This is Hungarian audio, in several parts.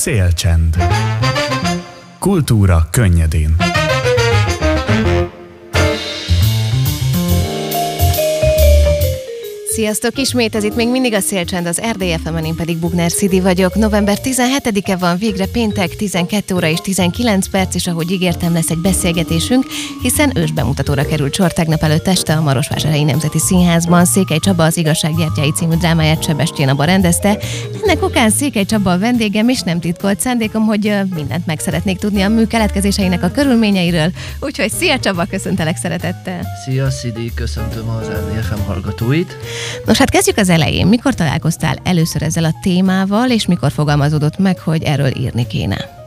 Szélcsend. Kultúra könnyedén. Sziasztok! Ismét ez itt még mindig a Szélcsend, az rdfm én pedig Bugner Szidi vagyok. November 17-e van, végre péntek, 12 óra és 19 perc, és ahogy ígértem, lesz egy beszélgetésünk, hiszen ős bemutatóra került sor tegnap előtt este a Marosvásárhelyi Nemzeti Színházban. Székely Csaba az Igazsággyertyái című drámáját Sebestyén Abba rendezte. Ennek okán Székely Csaba a vendégem, és nem titkolt szándékom, hogy mindent meg szeretnék tudni a mű keletkezéseinek a körülményeiről. Úgyhogy szia Csaba, köszöntelek szeretettel! Szia Szidi, köszöntöm az RDFM hallgatóit! Nos, hát kezdjük az elején. Mikor találkoztál először ezzel a témával, és mikor fogalmazódott meg, hogy erről írni kéne?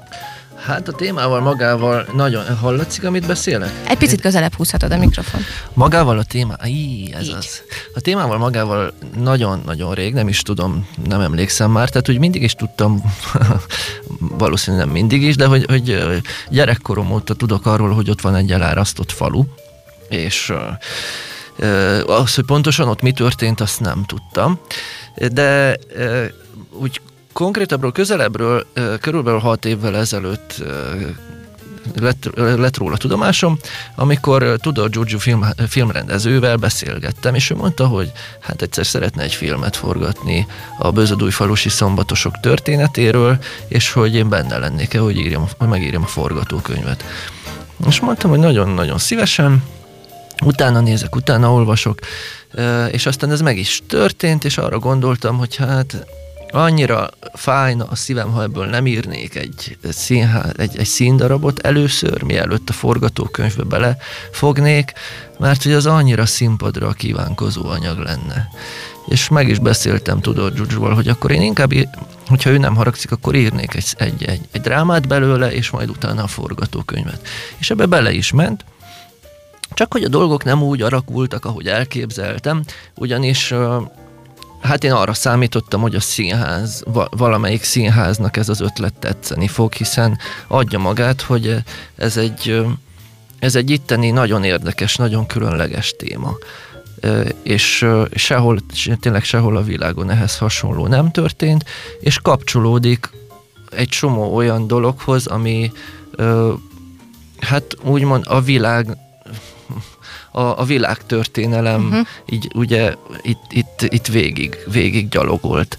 Hát a témával magával nagyon... Hallatszik, amit beszélek? Egy picit közelebb húzhatod a mikrofon. Magával a téma... Í, ez Így. az. A témával magával nagyon-nagyon rég, nem is tudom, nem emlékszem már, tehát hogy mindig is tudtam, valószínűleg nem mindig is, de hogy, hogy gyerekkorom óta tudok arról, hogy ott van egy elárasztott falu, és az, hogy pontosan ott mi történt, azt nem tudtam. De úgy konkrétabbról, közelebbről, körülbelül hat évvel ezelőtt lett, lett róla tudomásom, amikor Tudor Giorgio film, filmrendezővel beszélgettem, és ő mondta, hogy hát egyszer szeretne egy filmet forgatni a Bözödújfalusi szombatosok történetéről, és hogy én benne lennék-e, hogy, írjam, hogy megírjam a forgatókönyvet. És mondtam, hogy nagyon-nagyon szívesen, utána nézek, utána olvasok, és aztán ez meg is történt, és arra gondoltam, hogy hát annyira fájna a szívem, ha ebből nem írnék egy, színház, egy, egy színdarabot először, mielőtt a forgatókönyvbe belefognék, mert hogy az annyira színpadra kívánkozó anyag lenne. És meg is beszéltem Tudor Gyurgyval, hogy akkor én inkább, hogyha ő nem haragszik, akkor írnék egy, egy, egy, egy drámát belőle, és majd utána a forgatókönyvet. És ebbe bele is ment, csak hogy a dolgok nem úgy alakultak, ahogy elképzeltem, ugyanis hát én arra számítottam, hogy a színház, valamelyik színháznak ez az ötlet tetszeni fog, hiszen adja magát, hogy ez egy, ez egy itteni nagyon érdekes, nagyon különleges téma. És sehol, tényleg sehol a világon ehhez hasonló nem történt, és kapcsolódik egy csomó olyan dologhoz, ami hát úgymond a világ a, a világtörténelem uh-huh. így ugye itt, itt, itt végig, végig gyalogolt.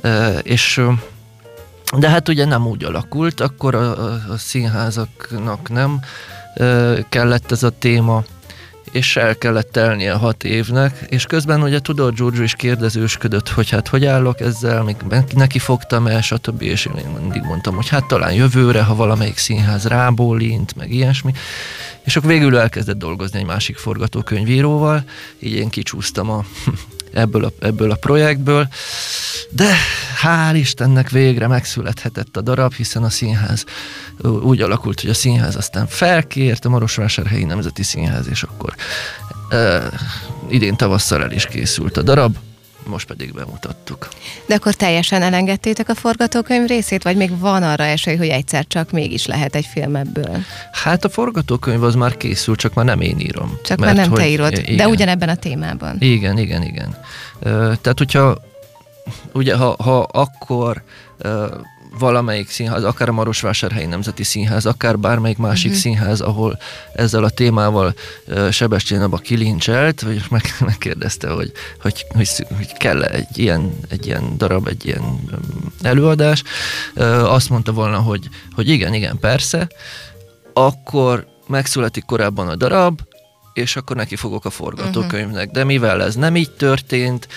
E, és de hát ugye nem úgy alakult, akkor a, a, a színházaknak nem e, kellett ez a téma, és el kellett telnie hat évnek, és közben ugye Tudor Giorgio is kérdezősködött, hogy hát hogy állok ezzel, még neki fogtam el, stb. És én mindig mondtam, hogy hát talán jövőre, ha valamelyik színház rábólint, meg ilyesmi. És akkor végül elkezdett dolgozni egy másik forgatókönyvíróval, így én kicsúsztam a, ebből, a, ebből a projektből, de hál' Istennek végre megszülethetett a darab, hiszen a színház úgy alakult, hogy a színház aztán felkért a Marosvásárhelyi Nemzeti Színház, és akkor e, idén tavasszal el is készült a darab, most pedig bemutattuk. De akkor teljesen elengedtétek a forgatókönyv részét, vagy még van arra esély, hogy egyszer csak mégis lehet egy film ebből? Hát a forgatókönyv az már készül, csak már nem én írom. Csak mert, már nem hogy, te írod, igen. de ugyanebben a témában. Igen, igen, igen. Tehát, hogyha ugye, ha, ha akkor valamelyik színház, akár a Marosvásárhelyi Nemzeti Színház, akár bármelyik másik uh-huh. színház, ahol ezzel a témával uh, Sebestyén abba kilincselt, vagy meg, megkérdezte, hogy, hogy, hogy, hogy kell egy ilyen, egy ilyen darab, egy ilyen um, előadás, uh, azt mondta volna, hogy, hogy igen, igen, persze, akkor megszületik korábban a darab, és akkor neki fogok a forgatókönyvnek. De mivel ez nem így történt,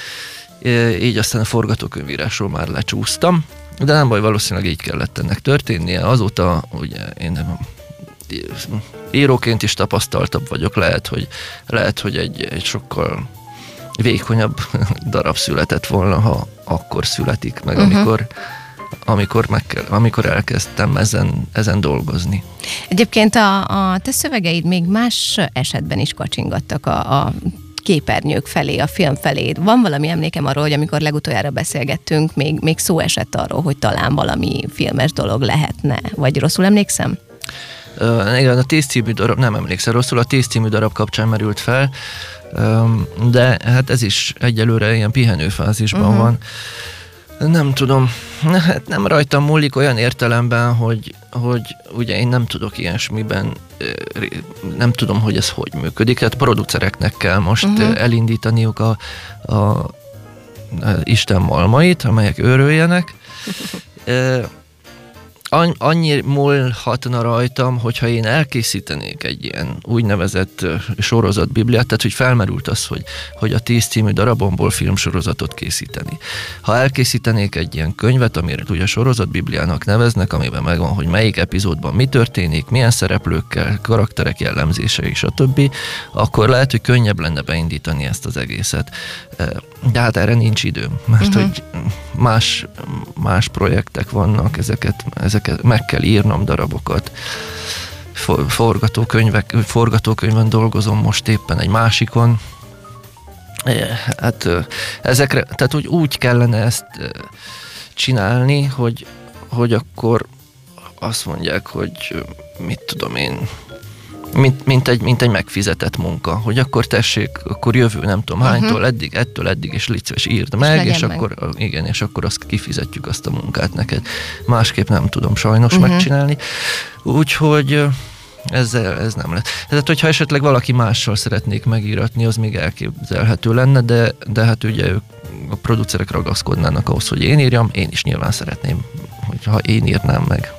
így aztán a forgatókönyvírásról már lecsúsztam, de nem baj, valószínűleg így kellett ennek történnie. Azóta ugye én nem, íróként is tapasztaltabb vagyok, lehet, hogy, lehet, hogy egy, egy sokkal vékonyabb darab született volna, ha akkor születik, meg uh-huh. amikor amikor, meg kell, amikor elkezdtem ezen, ezen dolgozni. Egyébként a, a te szövegeid még más esetben is kacsingattak a, a képernyők felé, a film felé. Van valami emlékem arról, hogy amikor legutoljára beszélgettünk, még, még szó esett arról, hogy talán valami filmes dolog lehetne, vagy rosszul emlékszem? Uh, igen, a tíz című darab, nem emlékszem rosszul, a tíz című darab kapcsán merült fel, um, de hát ez is egyelőre ilyen pihenőfázisban uh-huh. van. Nem tudom. Hát nem rajtam múlik olyan értelemben, hogy, hogy ugye én nem tudok ilyesmiben, nem tudom, hogy ez hogy működik. Hát producereknek kell most uh-huh. elindítaniuk a, a, a Isten malmait, amelyek őröljenek. annyi múlhatna rajtam, hogyha én elkészítenék egy ilyen úgynevezett sorozat bibliát, tehát hogy felmerült az, hogy, hogy a tíz című darabomból filmsorozatot készíteni. Ha elkészítenék egy ilyen könyvet, amire ugye sorozat bibliának neveznek, amiben megvan, hogy melyik epizódban mi történik, milyen szereplőkkel, karakterek jellemzései, stb., akkor lehet, hogy könnyebb lenne beindítani ezt az egészet. De hát erre nincs időm, mert uh-huh. hogy más, más projektek vannak, ezeket, ezeket meg kell írnom darabokat. Forgatókönyvek, forgatókönyvön dolgozom most éppen egy másikon. Hát ezekre, tehát úgy, úgy kellene ezt csinálni, hogy, hogy akkor azt mondják, hogy mit tudom én, mint, mint, egy, mint egy megfizetett munka, hogy akkor tessék, akkor jövő nem tudom uh-huh. hánytól eddig, ettől eddig, és légy írd meg, és, és meg. akkor igen, és akkor azt kifizetjük azt a munkát neked. Másképp nem tudom sajnos uh-huh. megcsinálni. Úgyhogy ez, ez nem lesz. Tehát, hogyha esetleg valaki mással szeretnék megíratni, az még elképzelhető lenne, de, de hát ugye ők, a producerek ragaszkodnának ahhoz, hogy én írjam, én is nyilván szeretném, hogyha én írnám meg.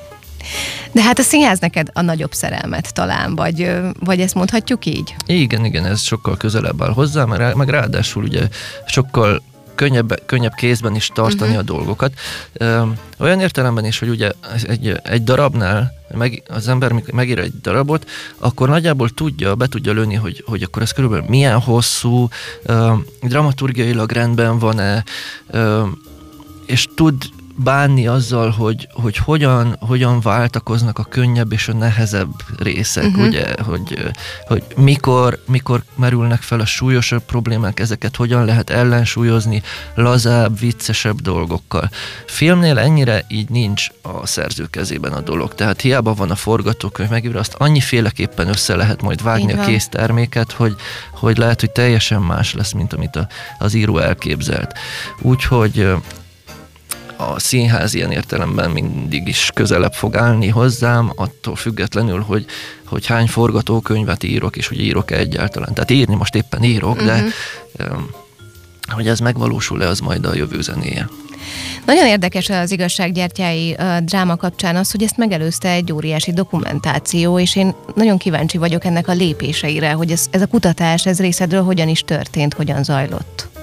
De hát a színház neked a nagyobb szerelmet talán, vagy, vagy ezt mondhatjuk így? Igen, igen, ez sokkal közelebb áll hozzá, mert meg ráadásul ugye sokkal könnyebb, könnyebb kézben is tartani uh-huh. a dolgokat. Olyan értelemben is, hogy ugye egy, egy darabnál meg, az ember megír egy darabot, akkor nagyjából tudja, be tudja lőni, hogy, hogy akkor ez körülbelül milyen hosszú, dramaturgiailag rendben van-e, és tud bánni azzal, hogy, hogy hogyan, hogyan váltakoznak a könnyebb és a nehezebb részek, uh-huh. ugye, hogy, hogy mikor, mikor merülnek fel a súlyosabb problémák, ezeket hogyan lehet ellensúlyozni lazább, viccesebb dolgokkal. Filmnél ennyire így nincs a szerző kezében a dolog, tehát hiába van a forgatókönyv megírva, azt annyiféleképpen össze lehet majd vágni a kész terméket, hogy, hogy lehet, hogy teljesen más lesz, mint amit a, az író elképzelt. Úgyhogy a színház ilyen értelemben mindig is közelebb fog állni hozzám, attól függetlenül, hogy, hogy hány forgatókönyvet írok, és hogy írok-e egyáltalán. Tehát írni most éppen írok, de uh-huh. hogy ez megvalósul-e, az majd a jövő zenéje. Nagyon érdekes az igazsággyertyái dráma kapcsán az, hogy ezt megelőzte egy óriási dokumentáció, és én nagyon kíváncsi vagyok ennek a lépéseire, hogy ez, ez a kutatás, ez részedről hogyan is történt, hogyan zajlott.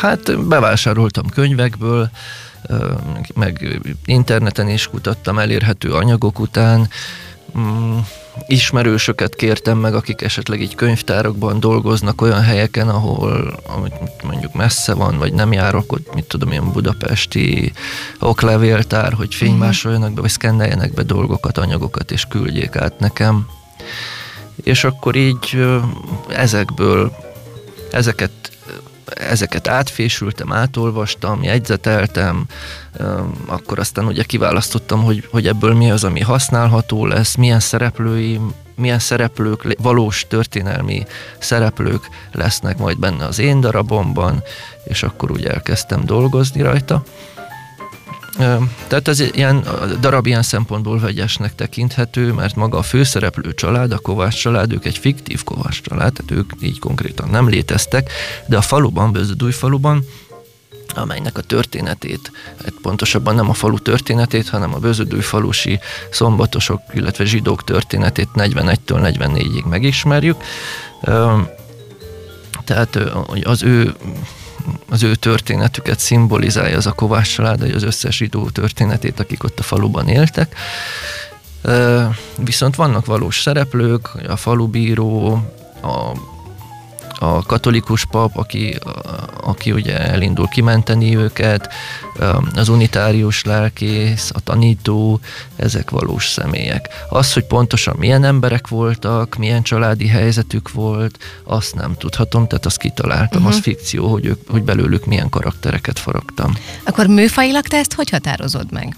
Hát bevásároltam könyvekből, meg interneten is kutattam elérhető anyagok után, mm, ismerősöket kértem meg, akik esetleg így könyvtárakban dolgoznak olyan helyeken, ahol amit mondjuk messze van, vagy nem járok, ott mit tudom én, budapesti oklevéltár, hogy fénymásoljanak be, vagy szkenneljenek be dolgokat, anyagokat, és küldjék át nekem. És akkor így ezekből ezeket ezeket átfésültem, átolvastam, jegyzeteltem, akkor aztán ugye kiválasztottam, hogy, hogy ebből mi az, ami használható lesz, milyen szereplői, milyen szereplők, valós történelmi szereplők lesznek majd benne az én darabomban, és akkor úgy elkezdtem dolgozni rajta. Tehát ez ilyen darab ilyen szempontból vegyesnek tekinthető, mert maga a főszereplő család, a Kovács család, ők egy fiktív Kovács család, tehát ők így konkrétan nem léteztek, de a faluban, Bözödúj faluban amelynek a történetét, hát pontosabban nem a falu történetét, hanem a Bözödúj falusi szombatosok, illetve zsidók történetét 41-től 44-ig megismerjük. Tehát az ő az ő történetüket szimbolizálja az a Kovács család, hogy az összes zsidó történetét, akik ott a faluban éltek. Viszont vannak valós szereplők, a falubíró, a a katolikus pap, aki, aki ugye elindul kimenteni őket, az unitárius lelkész, a tanító, ezek valós személyek. Az, hogy pontosan milyen emberek voltak, milyen családi helyzetük volt, azt nem tudhatom, tehát azt kitaláltam, uh-huh. az fikció, hogy, ők, hogy belőlük milyen karaktereket faragtam. Akkor műfajilag te ezt hogy határozod meg?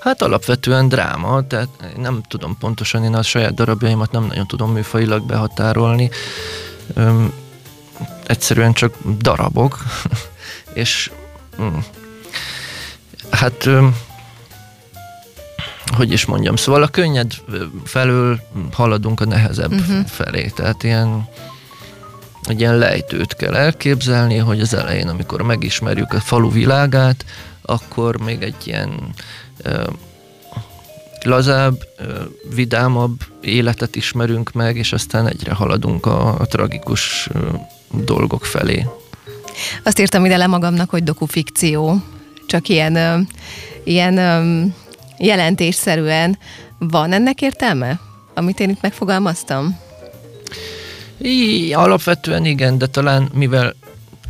Hát alapvetően dráma, tehát nem tudom pontosan, én a saját darabjaimat nem nagyon tudom műfajilag behatárolni öm, egyszerűen csak darabok, és Hmm. Hát hogy is mondjam, szóval a könnyed felől haladunk a nehezebb uh-huh. felé, tehát ilyen egy ilyen lejtőt kell elképzelni, hogy az elején, amikor megismerjük a falu világát, akkor még egy ilyen lazább, vidámabb életet ismerünk meg, és aztán egyre haladunk a, a tragikus dolgok felé. Azt írtam ide le magamnak, hogy dokufikció. Csak ilyen, ilyen jelentésszerűen. Van ennek értelme, amit én itt megfogalmaztam? I, alapvetően igen, de talán mivel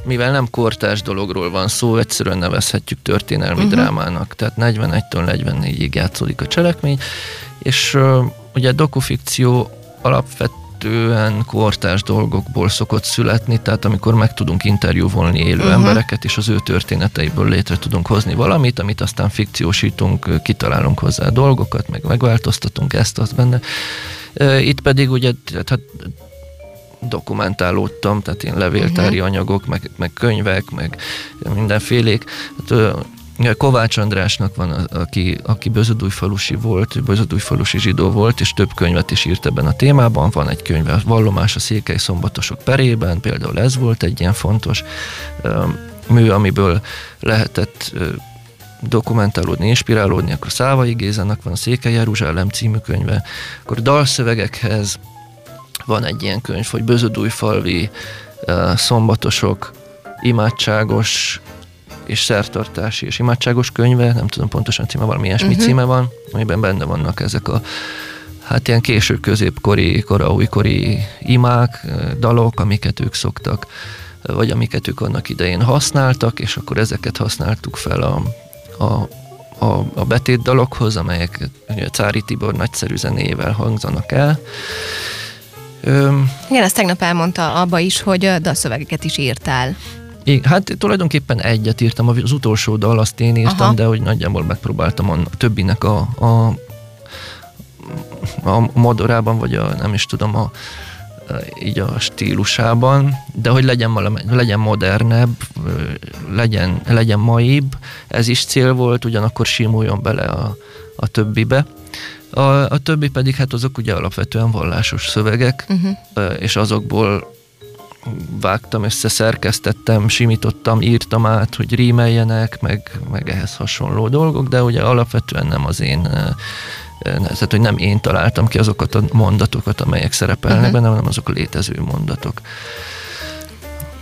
mivel nem kortás dologról van szó, egyszerűen nevezhetjük történelmi uh-huh. drámának. Tehát 41-től 44-ig játszódik a cselekmény, és uh, ugye dokufikció alapvetően kortás dolgokból szokott születni, tehát amikor meg tudunk interjúvolni élő uh-huh. embereket, és az ő történeteiből létre tudunk hozni valamit, amit aztán fikciósítunk, kitalálunk hozzá dolgokat, meg megváltoztatunk ezt, azt benne. Itt pedig ugye hát dokumentálódtam, tehát én levéltári uh-huh. anyagok, meg, meg könyvek, meg mindenfélék. Hát, Kovács Andrásnak van, aki, aki Bözödújfalusi volt, Bözödújfalusi zsidó volt, és több könyvet is írt ebben a témában. Van egy könyve, a Vallomás a székely szombatosok perében, például ez volt egy ilyen fontos mű, amiből lehetett dokumentálódni, inspirálódni, akkor Szávai Gézának van a Székely Jeruzsálem című könyve, akkor dalszövegekhez van egy ilyen könyv, hogy Bözödújfalvi szombatosok imádságos és szertartási és imádságos könyve, nem tudom pontosan címe, valami ilyesmi uh-huh. címe van, amiben benne vannak ezek a hát ilyen késő középkori, kora újkori imák, dalok, amiket ők szoktak, vagy amiket ők annak idején használtak, és akkor ezeket használtuk fel a, a, a, a betét dalokhoz, amelyek ugye, Cári Tibor nagyszerű zenével hangzanak el, Öm, Igen, ezt tegnap elmondta abba is, hogy dalszövegeket is írtál. Igen, hát tulajdonképpen egyet írtam, az utolsó dal azt én írtam, Aha. de hogy nagyjából megpróbáltam a többinek a, a, a modorában, vagy a nem is tudom, a, így a stílusában, de hogy legyen, valami, legyen modernebb, legyen, legyen maibb, ez is cél volt, ugyanakkor simuljon bele a, a többibe. A, a többi pedig hát azok ugye alapvetően vallásos szövegek, uh-huh. és azokból vágtam, összeszerkesztettem, simítottam, írtam át, hogy rímeljenek, meg, meg ehhez hasonló dolgok, de ugye alapvetően nem az én tehát, hogy nem én találtam ki azokat a mondatokat, amelyek szerepelnek uh-huh. benne, hanem azok létező mondatok.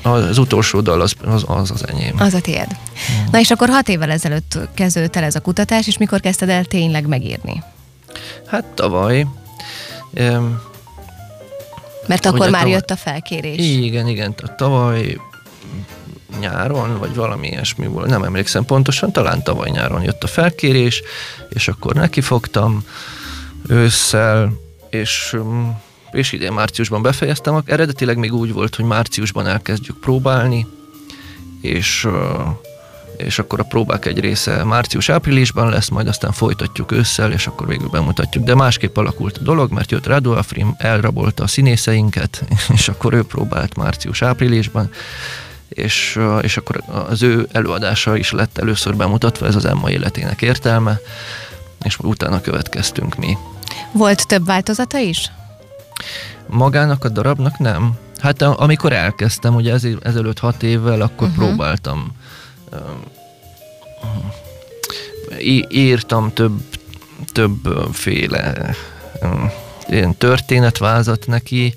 Az utolsó dal az az, az, az enyém. Az a tiéd. Uh-huh. Na és akkor hat évvel ezelőtt kezdődött el ez a kutatás, és mikor kezdted el tényleg megírni? Hát tavaly. Um, Mert akkor már tavaly, jött a felkérés. Igen, igen. Tavaly nyáron, vagy valami ilyesmi volt, nem emlékszem pontosan, talán tavaly nyáron jött a felkérés, és akkor nekifogtam ősszel, és, és idén márciusban befejeztem. Eredetileg még úgy volt, hogy márciusban elkezdjük próbálni, és és akkor a próbák egy része március-áprilisban lesz, majd aztán folytatjuk ősszel, és akkor végül bemutatjuk. De másképp alakult a dolog, mert jött Radu Afrim, elrabolta a színészeinket, és akkor ő próbált március-áprilisban, és, és akkor az ő előadása is lett először bemutatva, ez az Emma életének értelme, és utána következtünk mi. Volt több változata is? Magának a darabnak nem. Hát amikor elkezdtem, ugye ezelőtt hat évvel, akkor uh-huh. próbáltam írtam több, többféle ilyen történetvázat neki,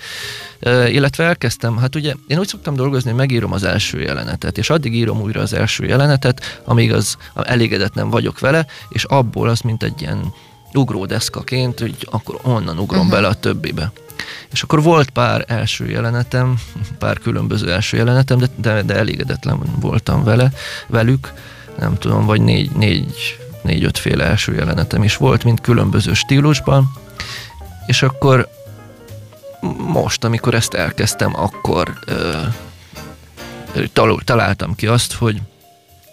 illetve elkezdtem, hát ugye én úgy szoktam dolgozni, hogy megírom az első jelenetet, és addig írom újra az első jelenetet, amíg az elégedett nem vagyok vele, és abból az, mint egy ilyen ugródeszkaként, hogy akkor onnan ugrom uh-huh. bele a többibe. És akkor volt pár első jelenetem, pár különböző első jelenetem, de, de, de elégedetlen voltam vele, velük, nem tudom, vagy négy, négy, négy-öt féle első jelenetem is volt, mint különböző stílusban, és akkor most, amikor ezt elkezdtem, akkor ö, tal- találtam ki azt, hogy,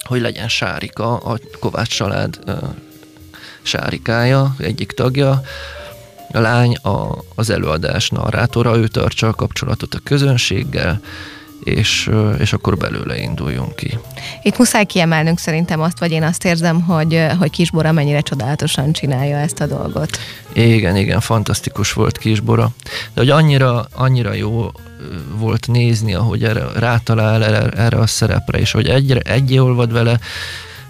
hogy legyen Sárika, a Kovács család ö, Sárikája, egyik tagja, a lány a, az előadás narrátora, ő tartsa a kapcsolatot a közönséggel, és, és akkor belőle induljunk ki. Itt muszáj kiemelnünk szerintem azt, vagy én azt érzem, hogy, hogy Kisbora mennyire csodálatosan csinálja ezt a dolgot. Igen, igen, fantasztikus volt Kisbora. De hogy annyira, annyira jó volt nézni, ahogy erre, rátalál erre, erre a szerepre, és hogy egyre egyé olvad vele,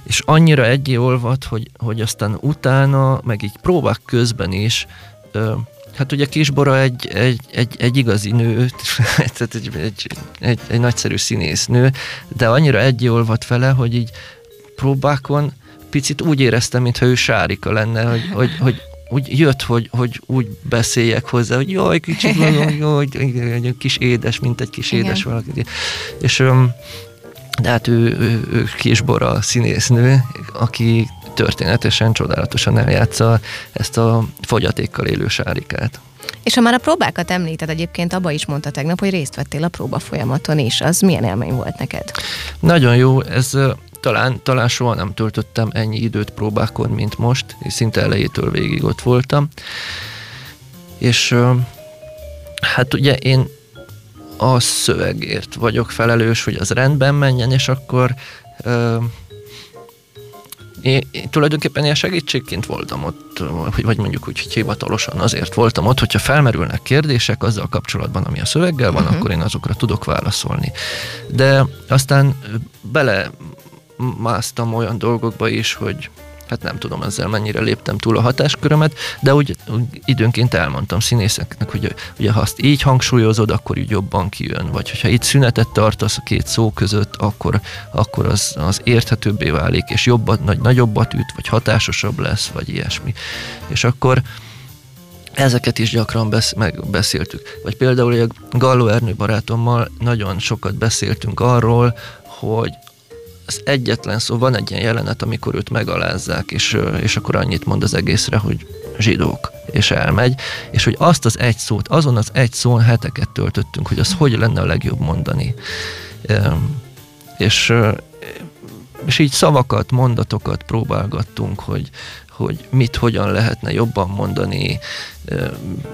és annyira egyé olvad, hogy, hogy aztán utána, meg így próbák közben is, Hát ugye Kisbora egy, egy, egy, egy igazi nő, tehát egy, egy, egy, egy nagyszerű színésznő, de annyira egyolvat vele, hogy így próbákon picit úgy éreztem, mintha ő Sárika lenne, hogy, hogy, hogy úgy jött, hogy, hogy úgy beszéljek hozzá, hogy jaj, kicsit vagyok, jaj, egy kis édes, mint egy kis édes Igen. valaki. És de hát ő, ő, ő Kisbora színésznő, aki történetesen, csodálatosan eljátsza ezt a fogyatékkal élő sárikát. És ha már a próbákat említed, egyébként abba is mondta tegnap, hogy részt vettél a próba folyamaton is. Az milyen élmény volt neked? Nagyon jó, ez talán, talán soha nem töltöttem ennyi időt próbákon, mint most, és szinte elejétől végig ott voltam. És hát ugye én a szövegért vagyok felelős, hogy az rendben menjen, és akkor én, én tulajdonképpen ilyen segítségként voltam ott, vagy mondjuk úgy, hivatalosan azért voltam ott, hogyha felmerülnek kérdések azzal kapcsolatban, ami a szöveggel van, uh-huh. akkor én azokra tudok válaszolni. De aztán bele másztam olyan dolgokba is, hogy hát nem tudom ezzel mennyire léptem túl a hatáskörömet, de úgy, úgy időnként elmondtam színészeknek, hogy ugye ha azt így hangsúlyozod, akkor így jobban kijön, vagy hogyha itt szünetet tartasz a két szó között, akkor, akkor az, az érthetőbbé válik, és jobbat, nagy, nagyobbat üt, vagy hatásosabb lesz, vagy ilyesmi. És akkor ezeket is gyakran besz, megbeszéltük. Vagy például a Galló Ernő barátommal nagyon sokat beszéltünk arról, hogy az egyetlen szó, van egy ilyen jelenet, amikor őt megalázzák, és, és akkor annyit mond az egészre, hogy zsidók, és elmegy, és hogy azt az egy szót, azon az egy szón heteket töltöttünk, hogy az hogy lenne a legjobb mondani. És, és így szavakat, mondatokat próbálgattunk, hogy, hogy mit, hogyan lehetne jobban mondani,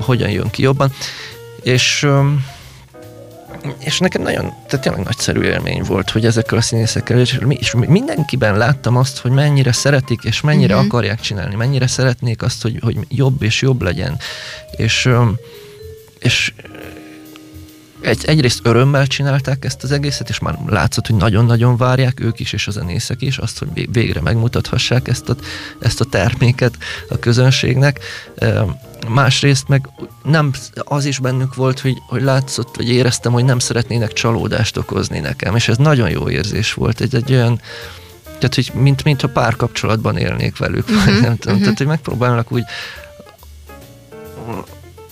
hogyan jön ki jobban. És és nekem nagyon, tehát tényleg nagyszerű élmény volt, hogy ezekkel a színészekkel, és, és mindenkiben láttam azt, hogy mennyire szeretik, és mennyire uh-huh. akarják csinálni, mennyire szeretnék azt, hogy, hogy jobb és jobb legyen. És, és egy, egyrészt örömmel csinálták ezt az egészet, és már látszott, hogy nagyon-nagyon várják ők is, és a zenészek is, azt, hogy végre megmutathassák ezt a, ezt a terméket a közönségnek másrészt meg nem, az is bennük volt, hogy, hogy látszott, vagy éreztem, hogy nem szeretnének csalódást okozni nekem, és ez nagyon jó érzés volt, egy, egy olyan, tehát, hogy mint, mint ha párkapcsolatban élnék velük, uh-huh, nem tudom, uh-huh. tehát, hogy megpróbálnak úgy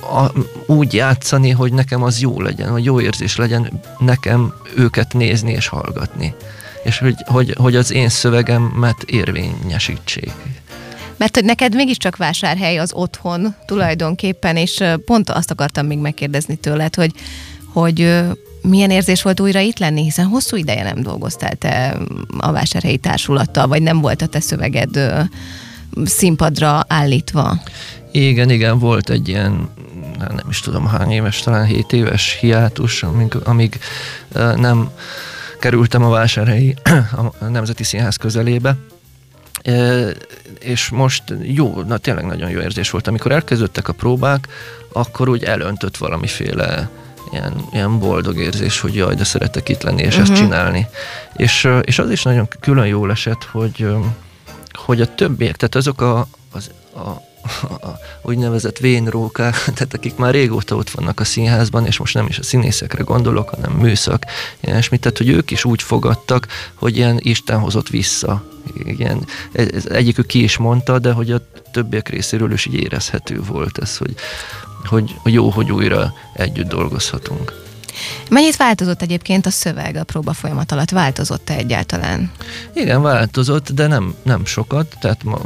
a, úgy játszani, hogy nekem az jó legyen, hogy jó érzés legyen nekem őket nézni és hallgatni. És hogy, hogy, hogy az én szövegemet érvényesítsék. Mert hogy neked mégiscsak vásárhely az otthon tulajdonképpen, és pont azt akartam még megkérdezni tőled, hogy, hogy milyen érzés volt újra itt lenni, hiszen hosszú ideje nem dolgoztál te a vásárhelyi társulattal, vagy nem volt a te szöveged színpadra állítva. Igen, igen, volt egy ilyen, nem is tudom hány éves, talán 7 éves hiátus, amíg, amíg nem kerültem a vásárhelyi a Nemzeti Színház közelébe, és most jó, na tényleg nagyon jó érzés volt. Amikor elkezdődtek a próbák, akkor úgy elöntött valamiféle ilyen, ilyen boldog érzés, hogy jaj, de szeretek itt lenni és uh-huh. ezt mhm. csinálni. És, és az is nagyon külön jó esett, hogy, hogy a többiek, tehát azok a, az, a a úgynevezett vénrókák, tehát akik már régóta ott vannak a színházban, és most nem is a színészekre gondolok, hanem műszak, ilyesmit, tehát hogy ők is úgy fogadtak, hogy ilyen Isten hozott vissza. Igen, ez egyikük ki is mondta, de hogy a többiek részéről is így érezhető volt ez, hogy, hogy jó, hogy újra együtt dolgozhatunk. Mennyit változott egyébként a szöveg a próba folyamat alatt? Változott-e egyáltalán? Igen, változott, de nem, nem sokat, tehát ma,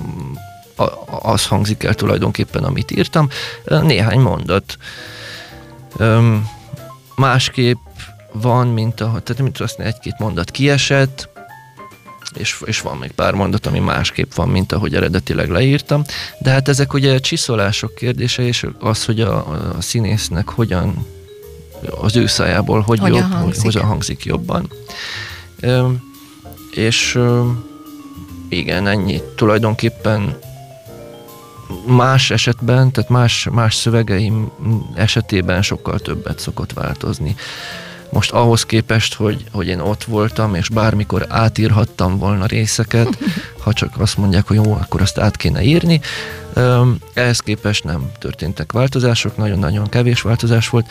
az hangzik el tulajdonképpen, amit írtam. Néhány mondat. Másképp van, mint a, tehát mint azt egy-két mondat kiesett, és, és van még pár mondat, ami másképp van, mint ahogy eredetileg leírtam. De hát ezek ugye csiszolások kérdése, és az, hogy a, a színésznek hogyan az ő szájából, hogy, Hogyan jobb, hangzik. hogyan hangzik jobban. Ö, és ö, igen, ennyi. Tulajdonképpen más esetben, tehát más, más szövegeim esetében sokkal többet szokott változni. Most ahhoz képest, hogy, hogy én ott voltam, és bármikor átírhattam volna részeket, ha csak azt mondják, hogy jó, akkor azt át kéne írni. Ehhez képest nem történtek változások, nagyon-nagyon kevés változás volt.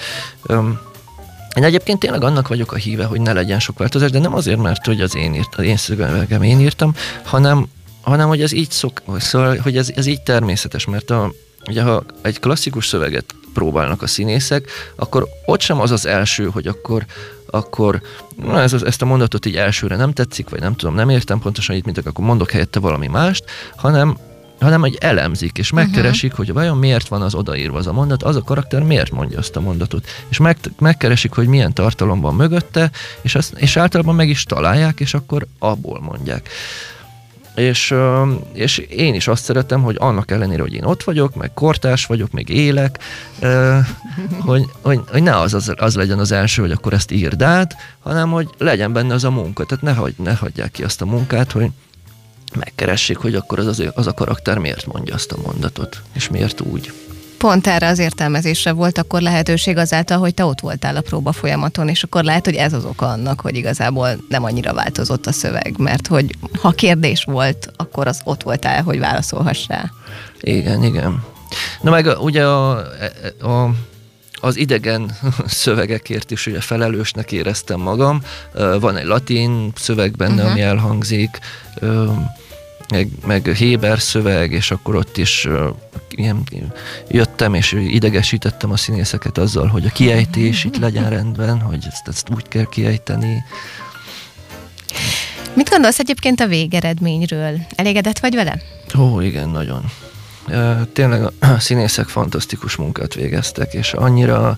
Én egyébként tényleg annak vagyok a híve, hogy ne legyen sok változás, de nem azért, mert hogy az én, írt, az én szövegem én írtam, hanem, hanem hogy ez így szok, szóval, hogy ez, ez így természetes, mert a, ugye, ha egy klasszikus szöveget próbálnak a színészek, akkor ott sem az az első, hogy akkor akkor na ez, ezt a mondatot így elsőre nem tetszik, vagy nem tudom, nem értem pontosan itt, mint akkor mondok helyette valami mást, hanem hanem egy elemzik, és megkeresik, uh-huh. hogy vajon miért van az odaírva az a mondat, az a karakter miért mondja azt a mondatot. És meg, megkeresik, hogy milyen tartalom van mögötte, és, azt, és általában meg is találják, és akkor abból mondják. És, és én is azt szeretem, hogy annak ellenére, hogy én ott vagyok, meg kortás vagyok, még élek, hogy, hogy, hogy ne az, az, az legyen az első, hogy akkor ezt írd át, hanem hogy legyen benne az a munka. Tehát ne, hagy, ne hagyják ki azt a munkát, hogy megkeressék, hogy akkor az, az, az a karakter miért mondja azt a mondatot, és miért úgy. Pont erre az értelmezésre volt akkor lehetőség azáltal, hogy te ott voltál a próba folyamaton, és akkor lehet, hogy ez az oka annak, hogy igazából nem annyira változott a szöveg, mert hogy ha kérdés volt, akkor az ott voltál, hogy válaszolhassál. Igen, igen. Na meg ugye a, a az idegen szövegekért is ugye felelősnek éreztem magam. Van egy latin szöveg benne, uh-huh. ami elhangzik, meg, meg Héber szöveg, és akkor ott is ilyen, jöttem, és idegesítettem a színészeket azzal, hogy a kiejtés itt legyen rendben, hogy ezt, ezt úgy kell kiejteni. Mit gondolsz egyébként a végeredményről? Elégedett vagy vele? Ó, igen, nagyon. Tényleg a színészek fantasztikus munkát végeztek, és annyira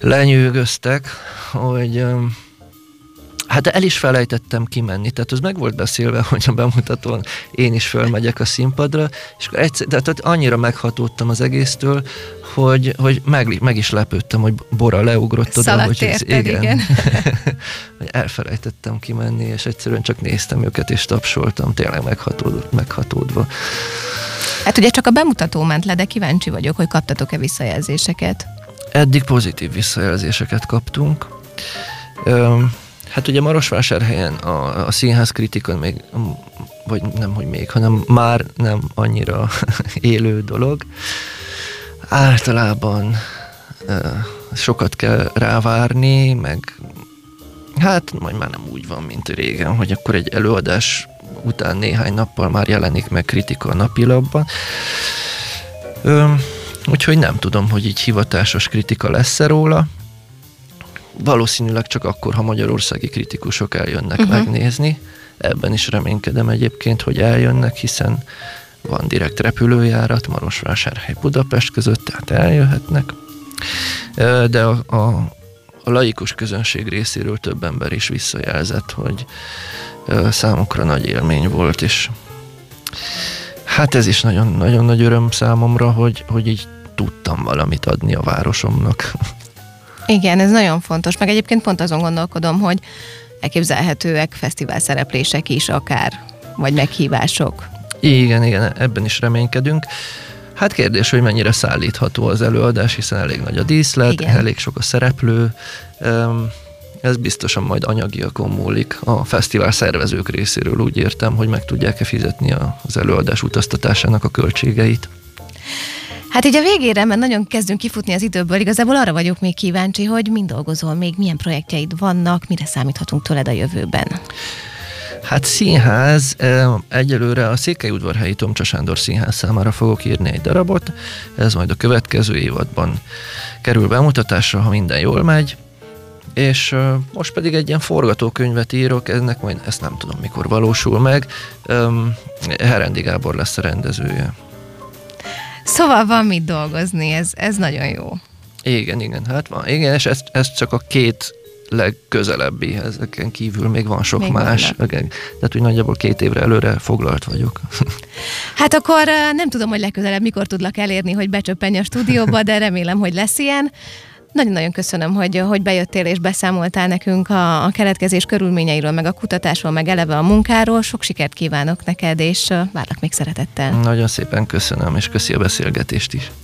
lenyűgöztek, hogy Hát el is felejtettem kimenni, tehát az meg volt beszélve, hogy a bemutatón én is fölmegyek a színpadra, és akkor egyszer, tehát annyira meghatódtam az egésztől, hogy, hogy meg, meg is lepődtem, hogy Bora leugrott oda, hogy ez, igen. igen. elfelejtettem kimenni, és egyszerűen csak néztem őket, és tapsoltam, tényleg meghatódott, meghatódva. Hát ugye csak a bemutató ment le, de kíváncsi vagyok, hogy kaptatok-e visszajelzéseket. Eddig pozitív visszajelzéseket kaptunk. Üm, Hát ugye Marosvásárhelyen a, a színház kritika még, vagy nem, hogy még, hanem már nem annyira élő dolog. Általában sokat kell rávárni, meg hát majd már nem úgy van, mint régen, hogy akkor egy előadás után néhány nappal már jelenik meg kritika a napilapban. Um, úgyhogy nem tudom, hogy így hivatásos kritika lesz-e róla, valószínűleg csak akkor, ha magyarországi kritikusok eljönnek uh-huh. megnézni. Ebben is reménykedem egyébként, hogy eljönnek, hiszen van direkt repülőjárat Marosvásárhely Budapest között, tehát eljöhetnek. De a, a, a laikus közönség részéről több ember is visszajelzett, hogy számukra nagy élmény volt, és hát ez is nagyon, nagyon nagy öröm számomra, hogy, hogy így tudtam valamit adni a városomnak. Igen, ez nagyon fontos. Meg egyébként pont azon gondolkodom, hogy elképzelhetőek fesztivál szereplések is akár, vagy meghívások. Igen, igen, ebben is reménykedünk. Hát kérdés, hogy mennyire szállítható az előadás, hiszen elég nagy a díszlet, igen. elég sok a szereplő. Ez biztosan majd anyagiakon múlik. A fesztivál szervezők részéről úgy értem, hogy meg tudják-e fizetni az előadás utaztatásának a költségeit. Hát így a végére, mert nagyon kezdünk kifutni az időből, igazából arra vagyok még kíváncsi, hogy mind dolgozol még, milyen projektjeid vannak, mire számíthatunk tőled a jövőben. Hát színház, egyelőre a Székelyudvarhelyi Tomcsa Sándor Színház számára fogok írni egy darabot, ez majd a következő évadban kerül bemutatásra, ha minden jól megy, és most pedig egy ilyen forgatókönyvet írok, ennek majd ezt nem tudom mikor valósul meg, Herendi Gábor lesz a rendezője. Szóval van mit dolgozni, ez, ez nagyon jó. Igen, igen, hát van. Igen, és ez, ez csak a két legközelebbi, ezeken kívül még van sok még más. Igen, tehát úgy nagyjából két évre előre foglalt vagyok. Hát akkor nem tudom, hogy legközelebb mikor tudlak elérni, hogy becsöppenj a stúdióba, de remélem, hogy lesz ilyen. Nagyon-nagyon köszönöm, hogy, hogy bejöttél és beszámoltál nekünk a, a keletkezés körülményeiről, meg a kutatásról, meg eleve a munkáról. Sok sikert kívánok neked, és várlak még szeretettel. Nagyon szépen köszönöm, és köszi a beszélgetést is.